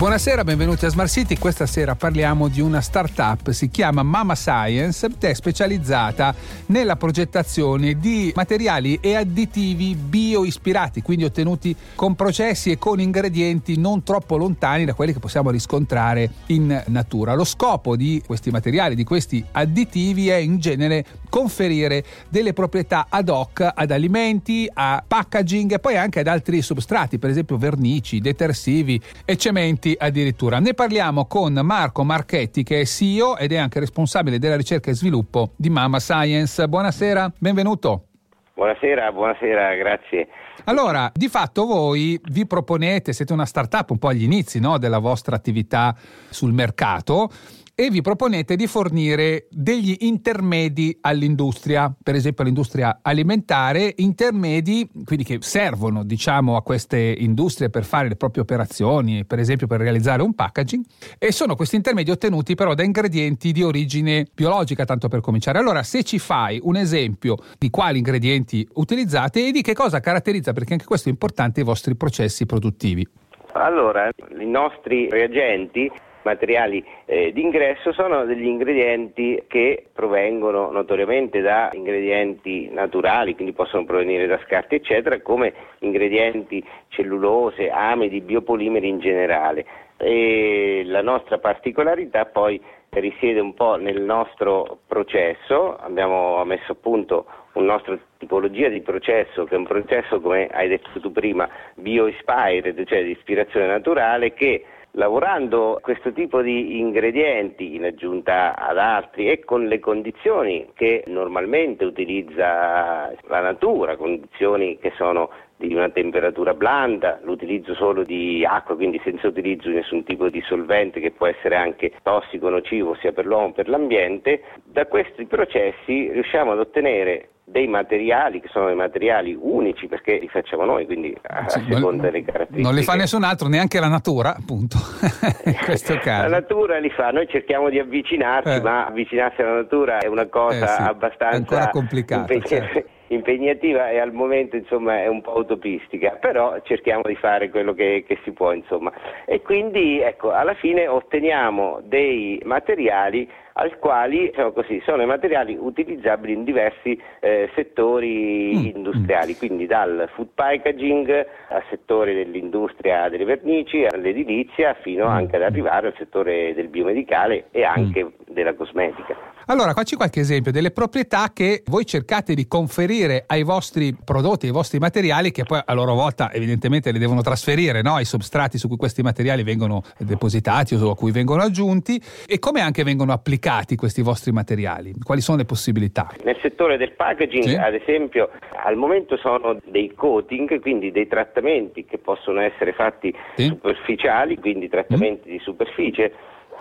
Buonasera, benvenuti a Smart City. Questa sera parliamo di una startup, si chiama Mama Science ed è specializzata nella progettazione di materiali e additivi bio-ispirati, quindi ottenuti con processi e con ingredienti non troppo lontani da quelli che possiamo riscontrare in natura. Lo scopo di questi materiali, di questi additivi è in genere conferire delle proprietà ad hoc ad alimenti, a packaging e poi anche ad altri substrati, per esempio vernici, detersivi e cementi addirittura. Ne parliamo con Marco Marchetti che è CEO ed è anche responsabile della ricerca e sviluppo di Mama Science. Buonasera, benvenuto. Buonasera, buonasera, grazie. Allora, di fatto voi vi proponete, siete una startup un po' agli inizi no, della vostra attività sul mercato e vi proponete di fornire degli intermedi all'industria, per esempio all'industria alimentare, intermedi quindi che servono diciamo a queste industrie per fare le proprie operazioni, per esempio per realizzare un packaging e sono questi intermedi ottenuti però da ingredienti di origine biologica tanto per cominciare. Allora, se ci fai un esempio di quali ingredienti utilizzate e di che cosa caratterizza perché anche questo è importante i vostri processi produttivi. Allora, i nostri reagenti materiali eh, d'ingresso sono degli ingredienti che provengono notoriamente da ingredienti naturali, quindi possono provenire da scarti eccetera, come ingredienti cellulose, amidi, biopolimeri in generale. E la nostra particolarità poi risiede un po' nel nostro processo, abbiamo messo a punto una nostra tipologia di processo che è un processo come hai detto tu prima bio-inspired, cioè di ispirazione naturale che lavorando questo tipo di ingredienti in aggiunta ad altri e con le condizioni che normalmente utilizza la natura, condizioni che sono di una temperatura blanda, l'utilizzo solo di acqua, quindi senza utilizzo di nessun tipo di solvente che può essere anche tossico, nocivo sia per l'uomo che per l'ambiente, da questi processi riusciamo ad ottenere dei materiali che sono dei materiali unici perché li facciamo noi, quindi a sì, seconda delle caratteristiche. Non li fa nessun altro, neanche la natura, appunto, in questo caso. La natura li fa, noi cerchiamo di avvicinarci, eh. ma avvicinarsi alla natura è una cosa eh sì, abbastanza ancora complicata. Impegn- certo impegnativa e al momento insomma, è un po' utopistica, però cerchiamo di fare quello che, che si può. Insomma. E quindi ecco, alla fine otteniamo dei materiali al quali diciamo così, sono i materiali utilizzabili in diversi eh, settori mm. industriali, quindi dal food packaging al settore dell'industria delle vernici, all'edilizia, fino mm. anche ad arrivare al settore del biomedicale e anche mm. della cosmetica. Allora, facci qualche esempio delle proprietà che voi cercate di conferire ai vostri prodotti, ai vostri materiali, che poi a loro volta evidentemente le devono trasferire no? ai substrati su cui questi materiali vengono depositati o a cui vengono aggiunti e come anche vengono applicati questi vostri materiali. Quali sono le possibilità? Nel settore del packaging, sì. ad esempio, al momento sono dei coating, quindi dei trattamenti che possono essere fatti sì. superficiali, quindi trattamenti mm. di superficie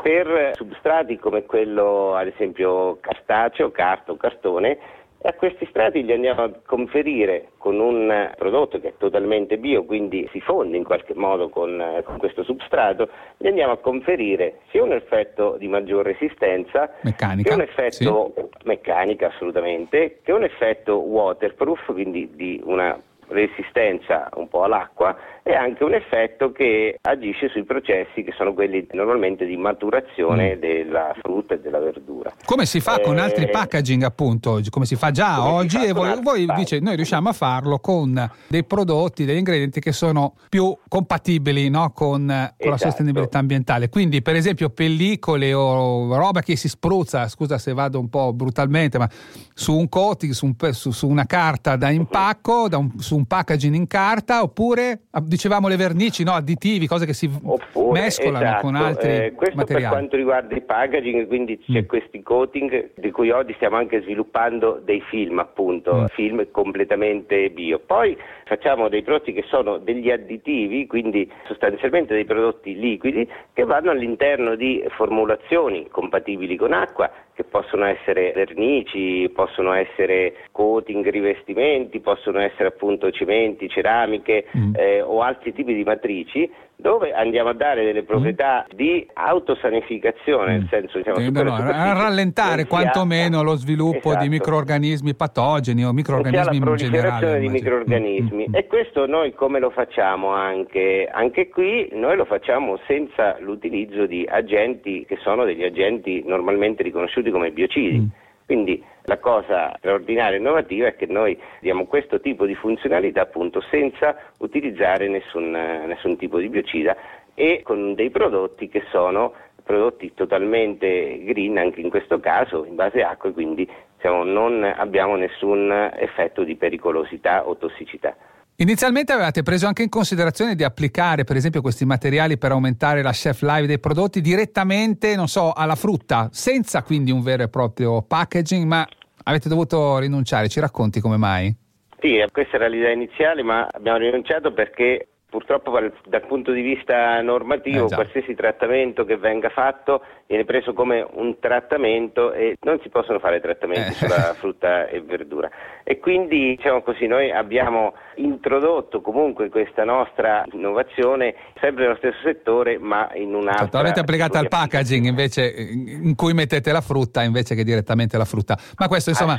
per substrati come quello ad esempio cartaceo, carta o cartone a questi strati li andiamo a conferire con un prodotto che è totalmente bio, quindi si fonde in qualche modo con, con, questo substrato, gli andiamo a conferire sia un effetto di maggior resistenza, meccanica, che un effetto sì. meccanica assolutamente, che un effetto waterproof, quindi di una resistenza un po' all'acqua e anche un effetto che agisce sui processi che sono quelli normalmente di maturazione mm. della frutta e della verdura. Come si fa eh, con altri packaging appunto, come si fa già oggi e voi, voi dice noi riusciamo a farlo con dei prodotti, degli ingredienti che sono più compatibili no? con, con esatto. la sostenibilità ambientale. Quindi per esempio pellicole o roba che si spruzza, scusa se vado un po' brutalmente, ma su un coating, su, un, su, su una carta da impacco, da un, su un packaging in carta oppure dicevamo le vernici, no? additivi, cose che si Oppure, mescolano esatto, con altri eh, questo materiali. per quanto riguarda i packaging, quindi c'è mm. questi coating di cui oggi stiamo anche sviluppando dei film, appunto, mm. film completamente bio. Poi facciamo dei prodotti che sono degli additivi, quindi sostanzialmente dei prodotti liquidi che vanno all'interno di formulazioni compatibili con acqua che possono essere vernici, possono essere coating, rivestimenti, possono essere appunto cementi, ceramiche mm. eh, o altri tipi di matrici dove andiamo a dare delle proprietà mm. di autosanificazione, nel mm. senso diciamo, Tendono a rallentare quantomeno lo sviluppo esatto. di microorganismi patogeni o microorganismi in generale. di microorganismi mm. e questo noi come lo facciamo anche? Anche qui noi lo facciamo senza l'utilizzo di agenti che sono degli agenti normalmente riconosciuti come biocidi. Quindi la cosa straordinaria e innovativa è che noi diamo questo tipo di funzionalità appunto senza utilizzare nessun, nessun tipo di biocida e con dei prodotti che sono prodotti totalmente green anche in questo caso in base acqua e quindi diciamo, non abbiamo nessun effetto di pericolosità o tossicità. Inizialmente avevate preso anche in considerazione di applicare, per esempio, questi materiali per aumentare la chef life dei prodotti direttamente, non so, alla frutta, senza quindi un vero e proprio packaging, ma avete dovuto rinunciare. Ci racconti come mai? Sì, questa era l'idea iniziale, ma abbiamo rinunciato perché Purtroppo dal punto di vista normativo eh qualsiasi trattamento che venga fatto viene preso come un trattamento e non si possono fare trattamenti eh. sulla frutta e verdura. E quindi diciamo così, noi abbiamo introdotto comunque questa nostra innovazione sempre nello stesso settore ma in un'altra... Certo, avete applicato al packaging invece in cui mettete la frutta invece che direttamente la frutta. Ma questo insomma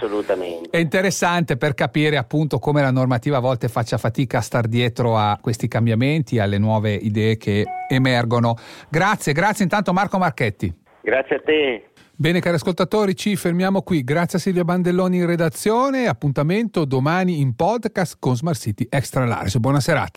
è interessante per capire appunto come la normativa a volte faccia fatica a star dietro a questi cambiamenti, alle nuove idee che emergono. Grazie, grazie intanto Marco Marchetti. Grazie a te. Bene cari ascoltatori, ci fermiamo qui. Grazie a Silvia Bandelloni in redazione. Appuntamento domani in podcast con Smart City Extra Large. Buona serata.